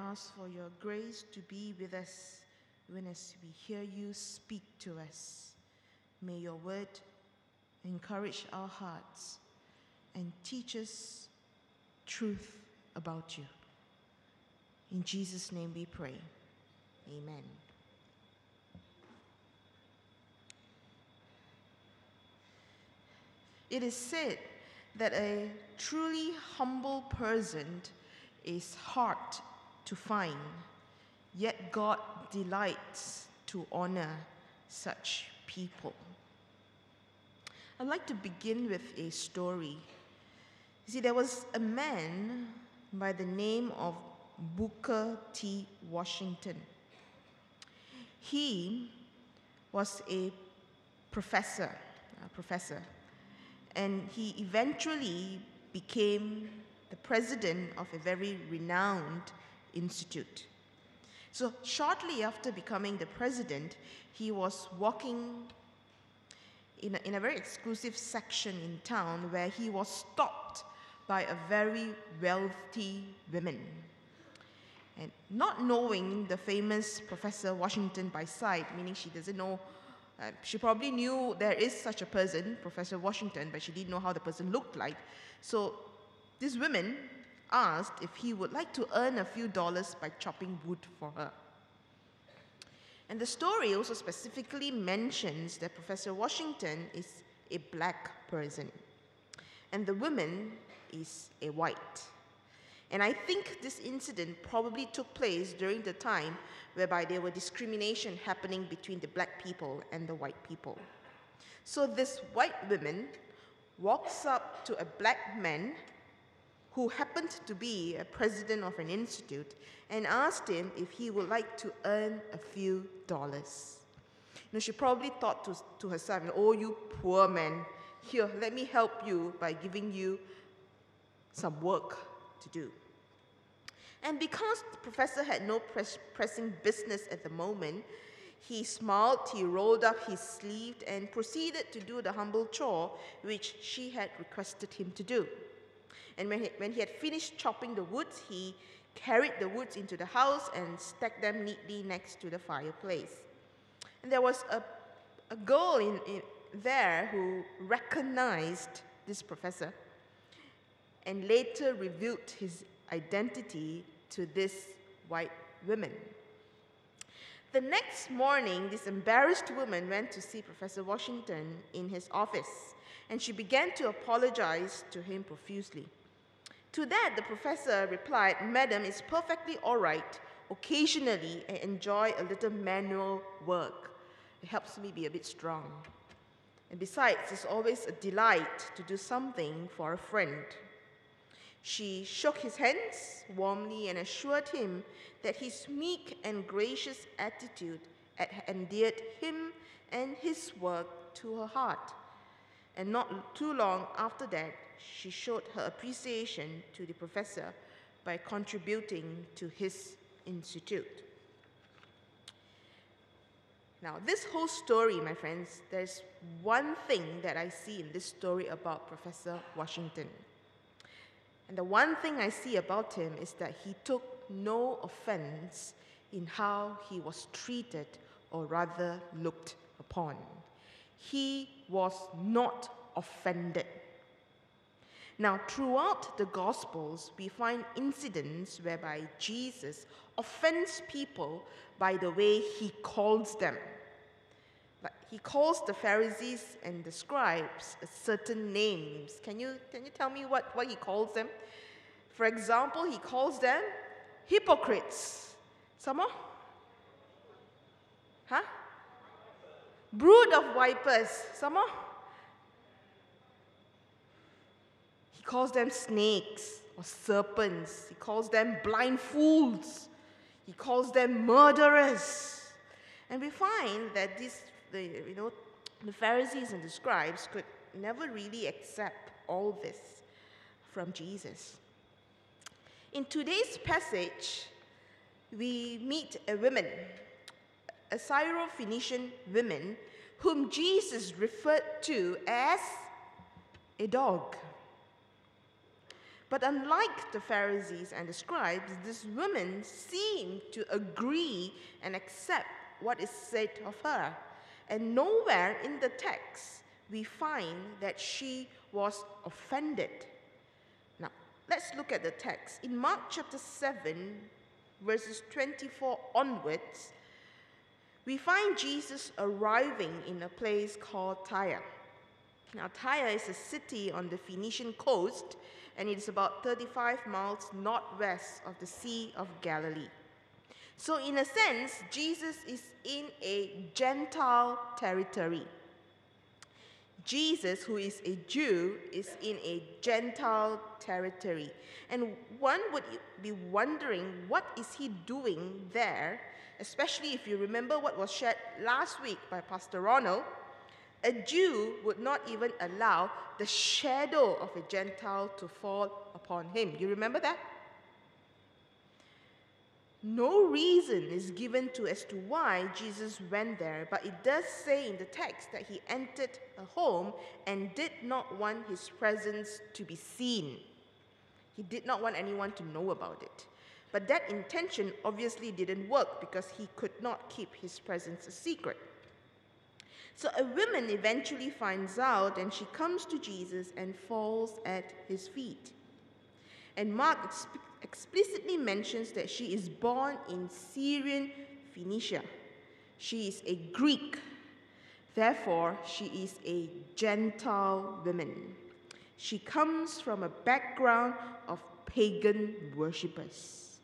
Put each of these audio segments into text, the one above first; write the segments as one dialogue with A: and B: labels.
A: ask for your grace to be with us even as we hear you speak to us. May your word encourage our hearts and teach us truth about you. In Jesus' name we pray. Amen. It is said that a truly humble person is hard to find, yet God delights to honor such people. I'd like to begin with a story. You see, there was a man by the name of Booker T. Washington. He was a professor, a professor, and he eventually became the president of a very renowned institute. So, shortly after becoming the president, he was walking in a, in a very exclusive section in town where he was stopped by a very wealthy woman. And not knowing the famous Professor Washington by sight, meaning she doesn't know, uh, she probably knew there is such a person, Professor Washington, but she didn't know how the person looked like. So this woman asked if he would like to earn a few dollars by chopping wood for her. And the story also specifically mentions that Professor Washington is a black person, and the woman is a white. And I think this incident probably took place during the time whereby there were discrimination happening between the black people and the white people. So this white woman walks up to a black man who happened to be a president of an institute and asked him if he would like to earn a few dollars. Know, she probably thought to, to herself, oh, you poor man, here, let me help you by giving you some work to do. And because the professor had no press, pressing business at the moment, he smiled, he rolled up his sleeve, and proceeded to do the humble chore which she had requested him to do. And when he, when he had finished chopping the woods, he carried the woods into the house and stacked them neatly next to the fireplace. And there was a, a girl in, in there who recognized this professor and later revealed his identity to this white woman. The next morning, this embarrassed woman went to see Professor Washington in his office, and she began to apologize to him profusely. To that, the professor replied, Madam, it's perfectly all right. Occasionally, I enjoy a little manual work. It helps me be a bit strong. And besides, it's always a delight to do something for a friend. She shook his hands warmly and assured him that his meek and gracious attitude had endeared him and his work to her heart. And not too long after that, she showed her appreciation to the professor by contributing to his institute. Now, this whole story, my friends, there's one thing that I see in this story about Professor Washington. And the one thing I see about him is that he took no offense in how he was treated or rather looked upon. He was not offended now, throughout the Gospels, we find incidents whereby Jesus offends people by the way he calls them. He calls the Pharisees and the scribes certain names. Can you, can you tell me what, what he calls them? For example, he calls them hypocrites. Some more? Huh? Brood of vipers. Some more? Calls them snakes or serpents. He calls them blind fools. He calls them murderers. And we find that these, the, you know, the Pharisees and the scribes could never really accept all this from Jesus. In today's passage, we meet a woman, a Syrophoenician woman, whom Jesus referred to as a dog. But unlike the Pharisees and the scribes, this woman seemed to agree and accept what is said of her. And nowhere in the text we find that she was offended. Now, let's look at the text. In Mark chapter 7, verses 24 onwards, we find Jesus arriving in a place called Tyre. Now, Tyre is a city on the Phoenician coast, and it is about 35 miles northwest of the Sea of Galilee. So, in a sense, Jesus is in a Gentile territory. Jesus, who is a Jew, is in a Gentile territory. And one would be wondering, what is he doing there? Especially if you remember what was shared last week by Pastor Ronald. A Jew would not even allow the shadow of a Gentile to fall upon him. You remember that? No reason is given to as to why Jesus went there, but it does say in the text that he entered a home and did not want his presence to be seen. He did not want anyone to know about it. But that intention obviously didn't work because he could not keep his presence a secret. So a woman eventually finds out and she comes to Jesus and falls at his feet. And Mark explicitly mentions that she is born in Syrian Phoenicia. She is a Greek. Therefore, she is a Gentile woman. She comes from a background of pagan worshippers.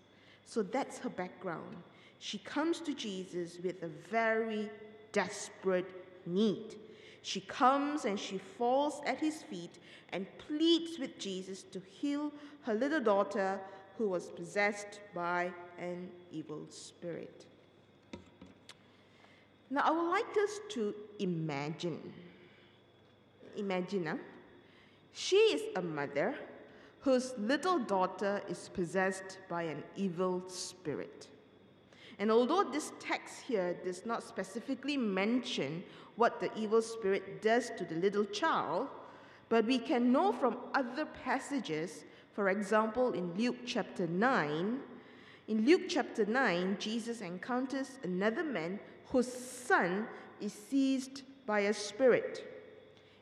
A: So that's her background. She comes to Jesus with a very desperate need. She comes and she falls at his feet and pleads with Jesus to heal her little daughter who was possessed by an evil spirit. Now, I would like us to imagine. Imagine, huh? she is a mother whose little daughter is possessed by an evil spirit. And although this text here does not specifically mention what the evil spirit does to the little child, but we can know from other passages for example, in Luke chapter 9, in Luke chapter 9, Jesus encounters another man whose son is seized by a spirit.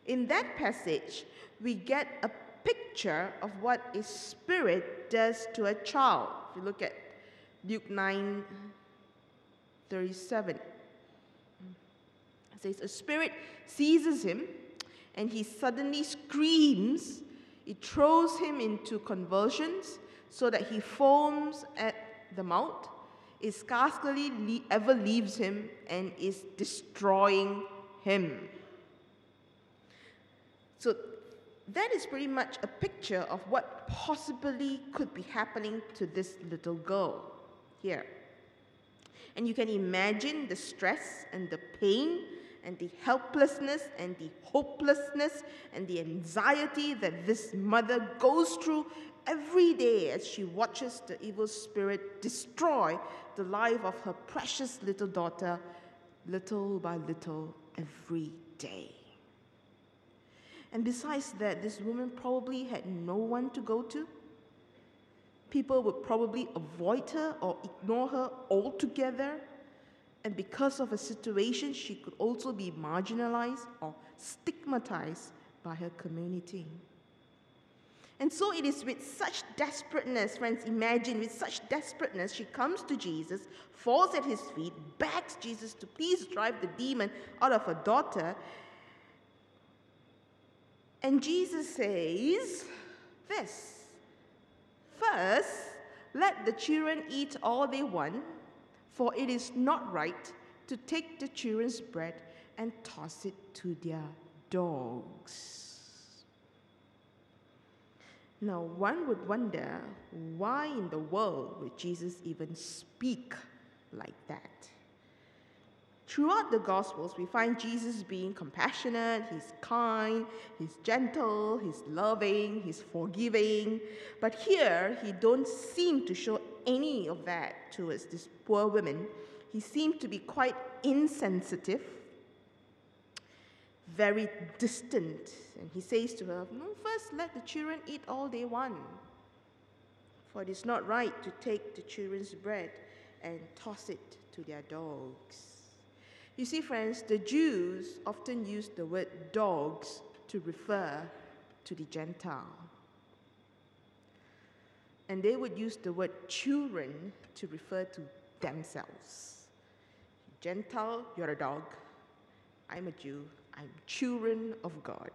A: In that passage, we get a picture of what a spirit does to a child. If you look at Luke 9 37, it says, A spirit seizes him, and he suddenly screams it throws him into convulsions so that he foams at the mouth. It scarcely le- ever leaves him and is destroying him. So that is pretty much a picture of what possibly could be happening to this little girl here. And you can imagine the stress and the pain and the helplessness and the hopelessness and the anxiety that this mother goes through every day as she watches the evil spirit destroy the life of her precious little daughter, little by little, every day. And besides that, this woman probably had no one to go to. People would probably avoid her or ignore her altogether and because of her situation, she could also be marginalized or stigmatized by her community. And so it is with such desperateness, friends, imagine with such desperateness, she comes to Jesus, falls at his feet, begs Jesus to please drive the demon out of her daughter. And Jesus says this First, let the children eat all they want for it is not right to take the children's bread and toss it to their dogs. Now, one would wonder why in the world would Jesus even speak like that? Throughout the Gospels, we find Jesus being compassionate, he's kind, he's gentle, he's loving, he's forgiving. But here, he don't seem to show any of that towards this poor woman. He seemed to be quite insensitive, very distant. And he says to her, No, first let the children eat all they want. for it is not right to take the children's bread and toss it to their dogs. You see, friends, the Jews often use the word dogs to refer to the Gentile. And they would use the word children to refer to themselves. Gentile, you're a dog. I'm a Jew. I'm children of God.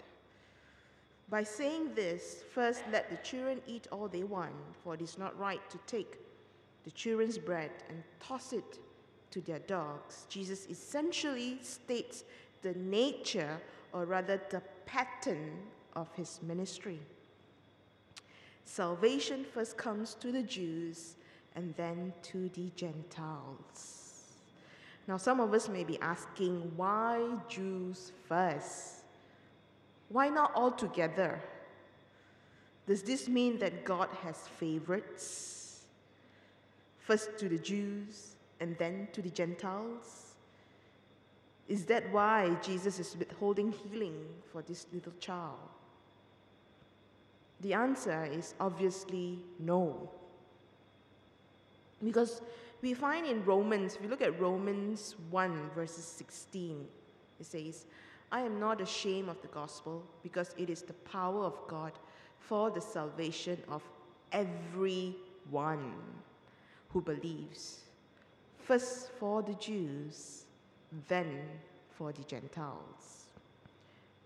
A: By saying this, first let the children eat all they want, for it is not right to take the children's bread and toss it to their dogs. Jesus essentially states the nature, or rather the pattern, of his ministry. Salvation first comes to the Jews and then to the Gentiles. Now, some of us may be asking, why Jews first? Why not all together? Does this mean that God has favorites? First to the Jews and then to the Gentiles? Is that why Jesus is withholding healing for this little child? The answer is obviously no. Because we find in Romans, if you look at Romans 1, verses 16, it says, I am not ashamed of the gospel because it is the power of God for the salvation of everyone who believes. First for the Jews, then for the Gentiles.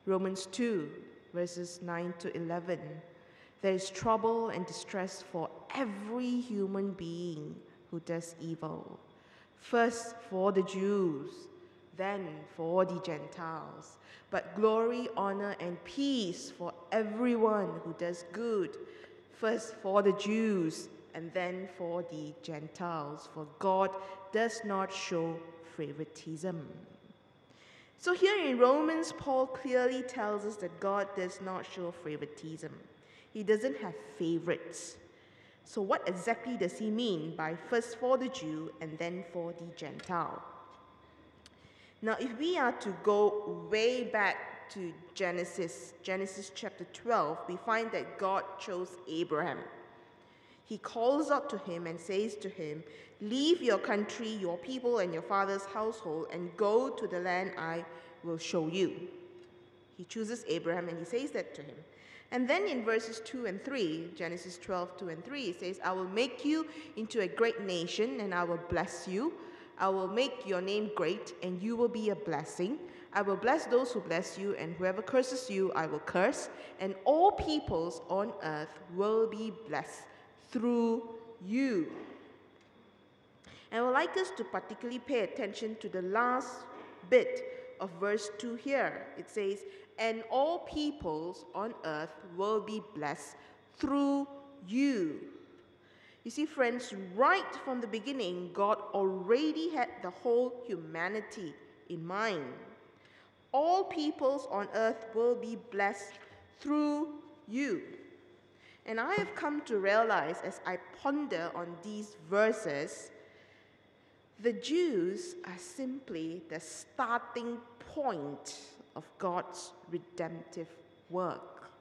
A: Romans 2, verses 9 to 11. There is trouble and distress for every human being who does evil. First for the Jews, then for the Gentiles. But glory, honor, and peace for everyone who does good, first for the Jews, and then for the Gentiles. For God does not show favoritism. So, here in Romans, Paul clearly tells us that God does not show favoritism. He doesn't have favorites. So, what exactly does he mean by first for the Jew and then for the Gentile? Now, if we are to go way back to Genesis, Genesis chapter 12, we find that God chose Abraham. He calls out to him and says to him, Leave your country, your people, and your father's household, and go to the land I will show you. He chooses Abraham and he says that to him. And then in verses 2 and 3, Genesis 12, 2 and 3, it says, I will make you into a great nation, and I will bless you. I will make your name great, and you will be a blessing. I will bless those who bless you, and whoever curses you, I will curse. And all peoples on earth will be blessed through you. And I would like us to particularly pay attention to the last bit of verse 2 here. It says, And all peoples on earth will be blessed through you. You see, friends, right from the beginning, God already had the whole humanity in mind. All peoples on earth will be blessed through you. And I have come to realize as I ponder on these verses, the Jews are simply the starting point of God's redemptive work.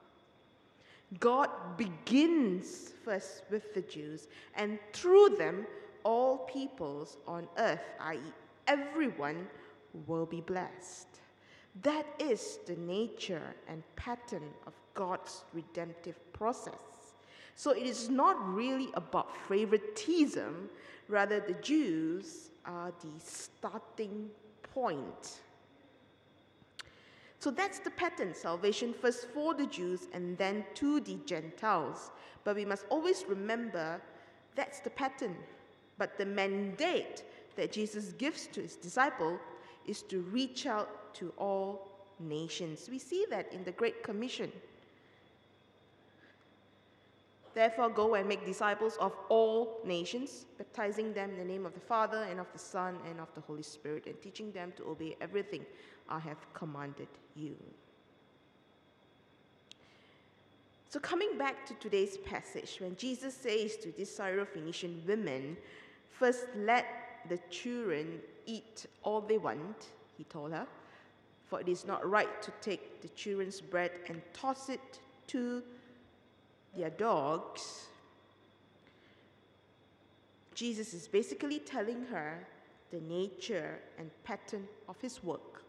A: God begins first with the Jews, and through them, all peoples on earth, i.e., everyone, will be blessed. That is the nature and pattern of God's redemptive process. So it is not really about favoritism, rather, the Jews are the starting point. So that's the pattern salvation first for the Jews and then to the Gentiles. But we must always remember that's the pattern. But the mandate that Jesus gives to his disciple is to reach out to all nations. We see that in the Great Commission. Therefore, go and make disciples of all nations, baptizing them in the name of the Father and of the Son and of the Holy Spirit, and teaching them to obey everything I have commanded you. So, coming back to today's passage, when Jesus says to these Syrophoenician women, first let the children eat all they want, he told her, for it is not right to take the children's bread and toss it to their dogs. Jesus is basically telling her the nature and pattern of his work.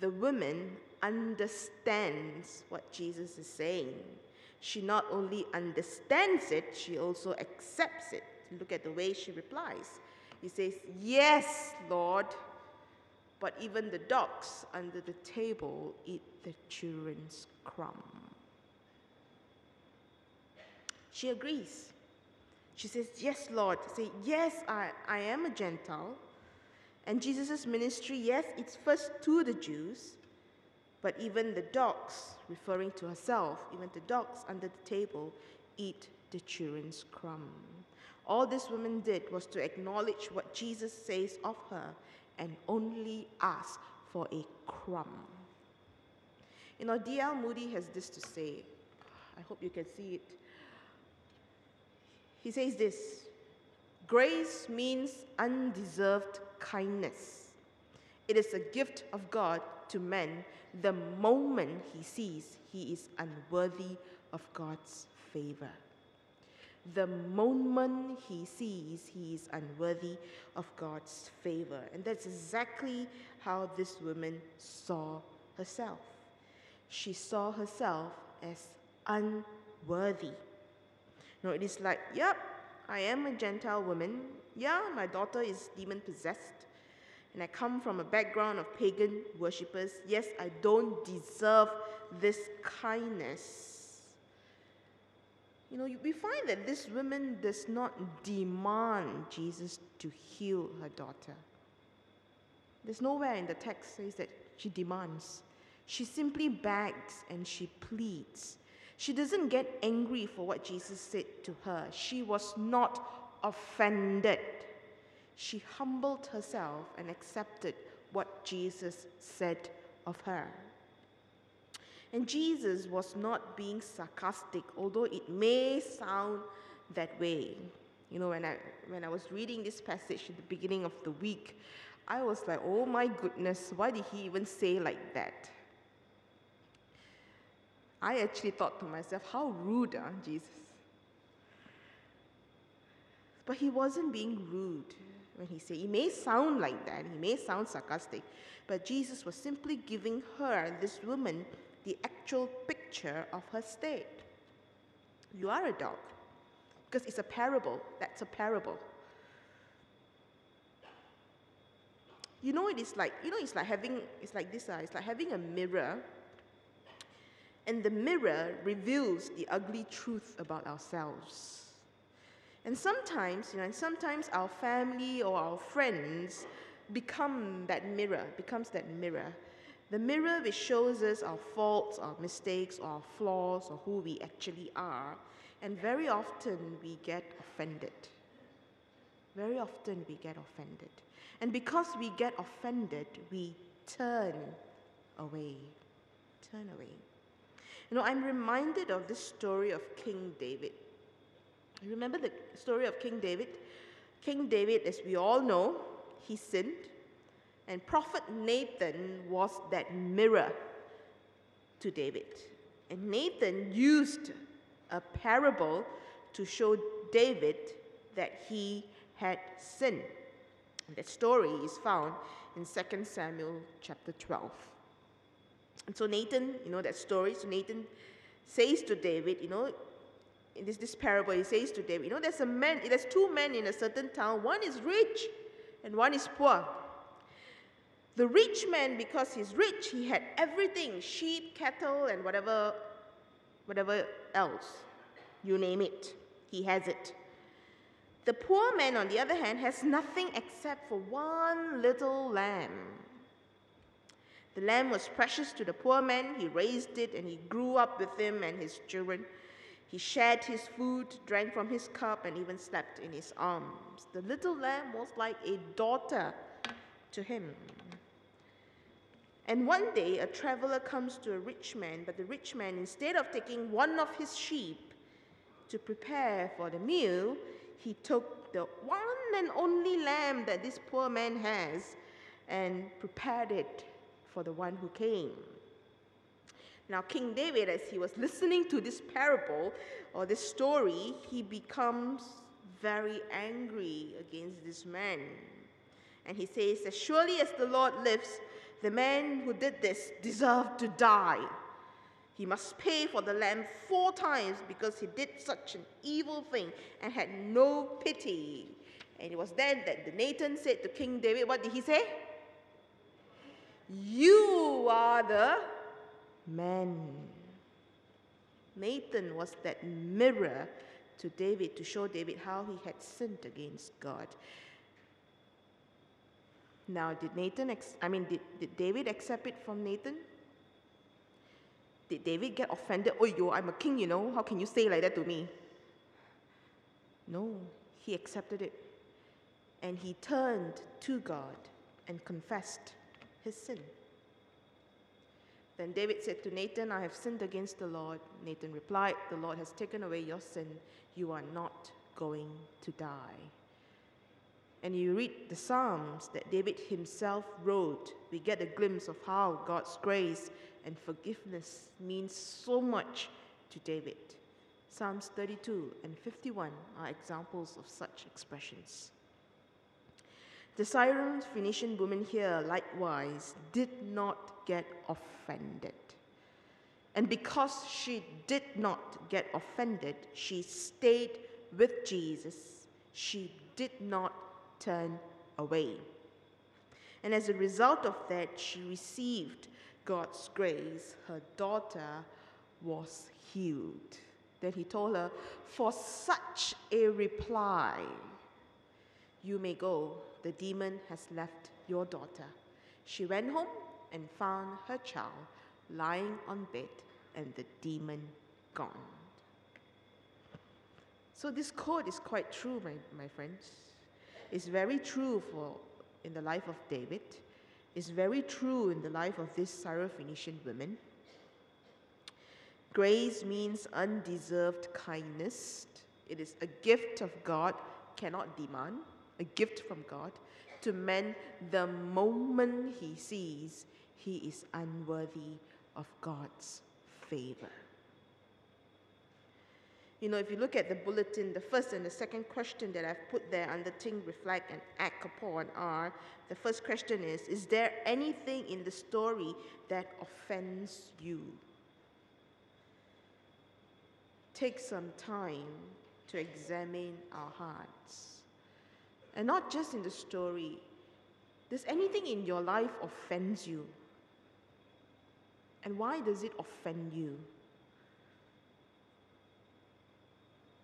A: The woman understands what Jesus is saying. She not only understands it, she also accepts it. Look at the way she replies. He says, Yes, Lord, but even the dogs under the table eat the children's crumb. She agrees. She says, Yes, Lord. Say, Yes, I, I am a Gentile. And Jesus' ministry, yes, it's first to the Jews, but even the dogs, referring to herself, even the dogs under the table eat the children's crumb. All this woman did was to acknowledge what Jesus says of her and only ask for a crumb. You know, D.L. Moody has this to say. I hope you can see it. He says this Grace means undeserved kindness. It is a gift of God to men the moment he sees he is unworthy of God's favor. The moment he sees he is unworthy of God's favor. And that's exactly how this woman saw herself. She saw herself as unworthy. No, it is like, yep, I am a Gentile woman. Yeah, my daughter is demon possessed. And I come from a background of pagan worshippers. Yes, I don't deserve this kindness. You know, we find that this woman does not demand Jesus to heal her daughter. There's nowhere in the text says that she demands. She simply begs and she pleads. She doesn't get angry for what Jesus said to her. She was not offended. She humbled herself and accepted what Jesus said of her. And Jesus was not being sarcastic, although it may sound that way. You know, when I, when I was reading this passage at the beginning of the week, I was like, oh my goodness, why did he even say like that? I actually thought to myself, how rude, huh, Jesus? But he wasn't being rude when he said, he may sound like that, he may sound sarcastic, but Jesus was simply giving her, this woman, the actual picture of her state. You are a dog. Because it's a parable. That's a parable. You know, it is like, you know, it's like having, it's like this, uh, it's like having a mirror and the mirror reveals the ugly truth about ourselves. And sometimes, you know, and sometimes our family or our friends become that mirror, becomes that mirror. The mirror which shows us our faults, our mistakes, our flaws, or who we actually are. And very often we get offended. Very often we get offended. And because we get offended, we turn away. Turn away. You know, I'm reminded of this story of King David. You remember the story of King David? King David, as we all know, he sinned, and Prophet Nathan was that mirror to David. And Nathan used a parable to show David that he had sinned. That story is found in 2 Samuel chapter 12. And so Nathan, you know that story. So Nathan says to David, you know, in this, this parable, he says to David, you know, there's a man, there's two men in a certain town. One is rich and one is poor. The rich man, because he's rich, he had everything sheep, cattle, and whatever, whatever else. You name it, he has it. The poor man, on the other hand, has nothing except for one little lamb the lamb was precious to the poor man. He raised it and he grew up with him and his children. He shared his food, drank from his cup, and even slept in his arms. The little lamb was like a daughter to him. And one day, a traveler comes to a rich man, but the rich man, instead of taking one of his sheep to prepare for the meal, he took the one and only lamb that this poor man has and prepared it for the one who came. Now, King David, as he was listening to this parable or this story, he becomes very angry against this man. And he says, As surely as the Lord lives, the man who did this deserved to die. He must pay for the lamb four times because he did such an evil thing and had no pity. And it was then that Nathan said to King David, What did he say? You are the man. Nathan was that mirror to David to show David how he had sinned against God. Now, did Nathan, I mean, did, did David accept it from Nathan? Did David get offended? Oh, yo, I'm a king, you know. How can you say like that to me? No, he accepted it. And he turned to God and confessed his sin. Then David said to Nathan, I have sinned against the Lord. Nathan replied, The Lord has taken away your sin. You are not going to die. And you read the Psalms that David himself wrote, we get a glimpse of how God's grace and forgiveness means so much to David. Psalms 32 and 51 are examples of such expressions. The Syro-Phoenician woman here, likewise, did not get offended. And because she did not get offended, she stayed with Jesus. She did not turn away. And as a result of that, she received God's grace. Her daughter was healed. Then he told her, For such a reply, you may go the demon has left your daughter. She went home and found her child lying on bed and the demon gone. So this quote is quite true, my, my friends. It's very true for in the life of David. It's very true in the life of this Syrophoenician woman. Grace means undeserved kindness. It is a gift of God, cannot demand a gift from God, to man the moment he sees he is unworthy of God's favor. You know, if you look at the bulletin, the first and the second question that I've put there under think, reflect, and act upon are the first question is Is there anything in the story that offends you? Take some time to examine our hearts. And not just in the story. Does anything in your life offends you? And why does it offend you?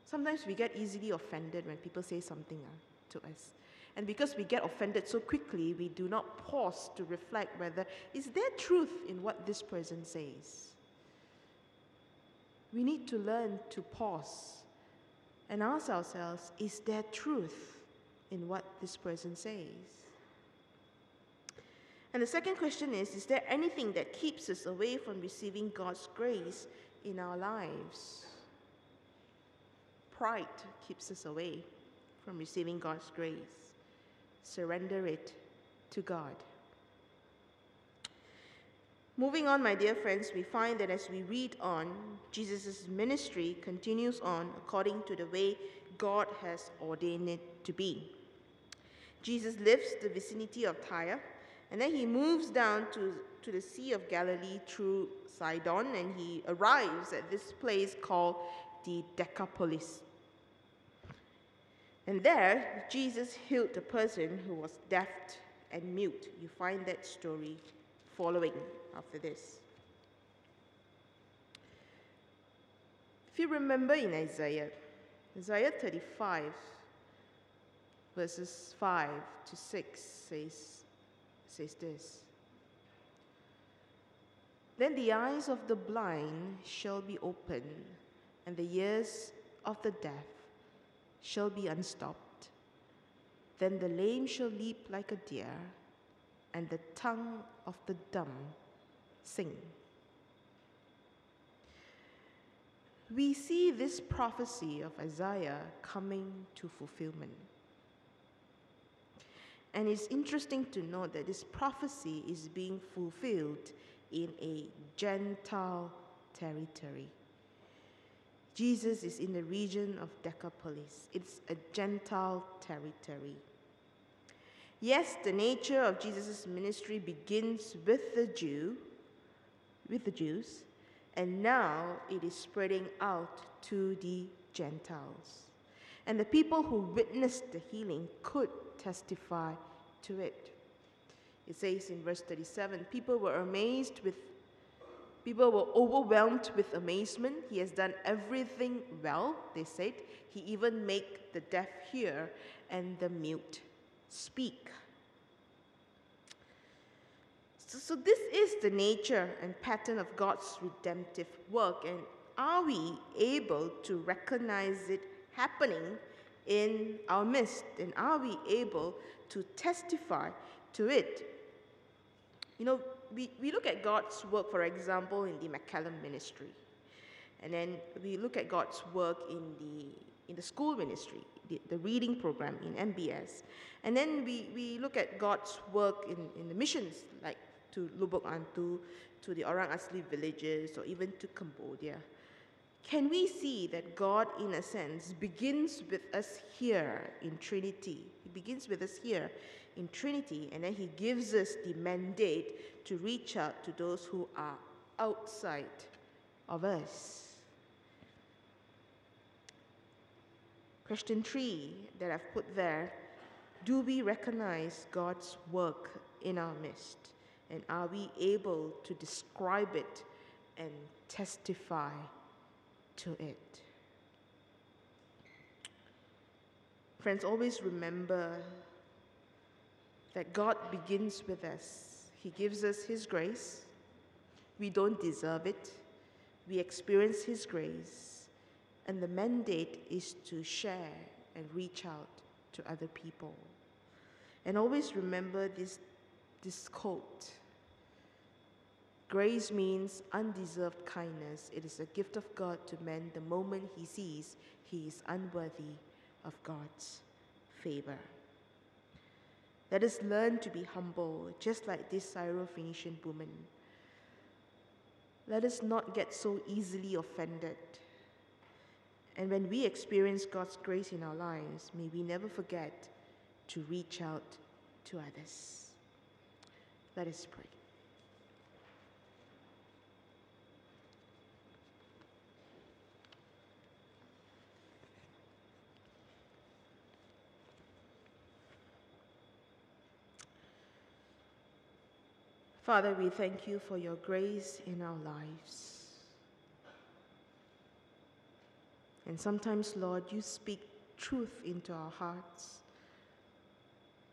A: Sometimes we get easily offended when people say something uh, to us. And because we get offended so quickly, we do not pause to reflect whether is there truth in what this person says. We need to learn to pause and ask ourselves, is there truth? In what this person says. And the second question is Is there anything that keeps us away from receiving God's grace in our lives? Pride keeps us away from receiving God's grace. Surrender it to God. Moving on, my dear friends, we find that as we read on, Jesus' ministry continues on according to the way God has ordained it to be. Jesus leaves the vicinity of Tyre, and then he moves down to, to the Sea of Galilee through Sidon, and he arrives at this place called the Decapolis. And there, Jesus healed a person who was deaf and mute. You find that story following after this. If you remember in Isaiah, Isaiah 35, verses 5 to 6 says, says this Then the eyes of the blind shall be opened, and the ears of the deaf shall be unstopped. Then the lame shall leap like a deer, and the tongue of the dumb sing. We see this prophecy of Isaiah coming to fulfillment. And it's interesting to note that this prophecy is being fulfilled in a Gentile territory. Jesus is in the region of Decapolis. It's a Gentile territory. Yes, the nature of Jesus' ministry begins with the Jew, with the Jews, and now it is spreading out to the Gentiles. And the people who witnessed the healing could testify to it. It says in verse 37 people were amazed with, people were overwhelmed with amazement. He has done everything well, they said. He even made the deaf hear and the mute speak. So, so, this is the nature and pattern of God's redemptive work. And are we able to recognize it happening in our midst? And are we able to testify to it? You know, we, we look at God's work, for example, in the McCallum ministry. And then we look at God's work in the, in the school ministry, the, the reading program in MBS. And then we, we look at God's work in, in the missions, like to Lubuk Antu, to the Orang Asli villages, or even to Cambodia. Can we see that God, in a sense, begins with us here in Trinity? He begins with us here in Trinity, and then He gives us the mandate to reach out to those who are outside of us. Question three that I've put there do we recognize God's work in our midst? And are we able to describe it and testify to it. Friends, always remember that God begins with us. He gives us His grace. We don't deserve it. We experience His grace. And the mandate is to share and reach out to other people. And always remember this, this quote Grace means undeserved kindness. It is a gift of God to man the moment he sees he is unworthy of God's favor. Let us learn to be humble, just like this Syro-Phoenician woman. Let us not get so easily offended. And when we experience God's grace in our lives, may we never forget to reach out to others. Let us pray. Father, we thank you for your grace in our lives. And sometimes, Lord, you speak truth into our hearts,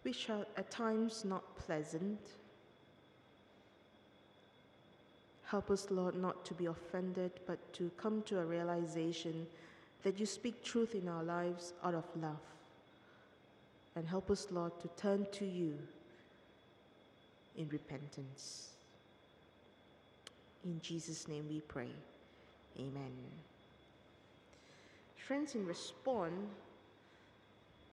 A: which are at times not pleasant. Help us, Lord, not to be offended, but to come to a realization that you speak truth in our lives out of love. And help us, Lord, to turn to you in repentance. In Jesus' name we pray. Amen. Friends, in response,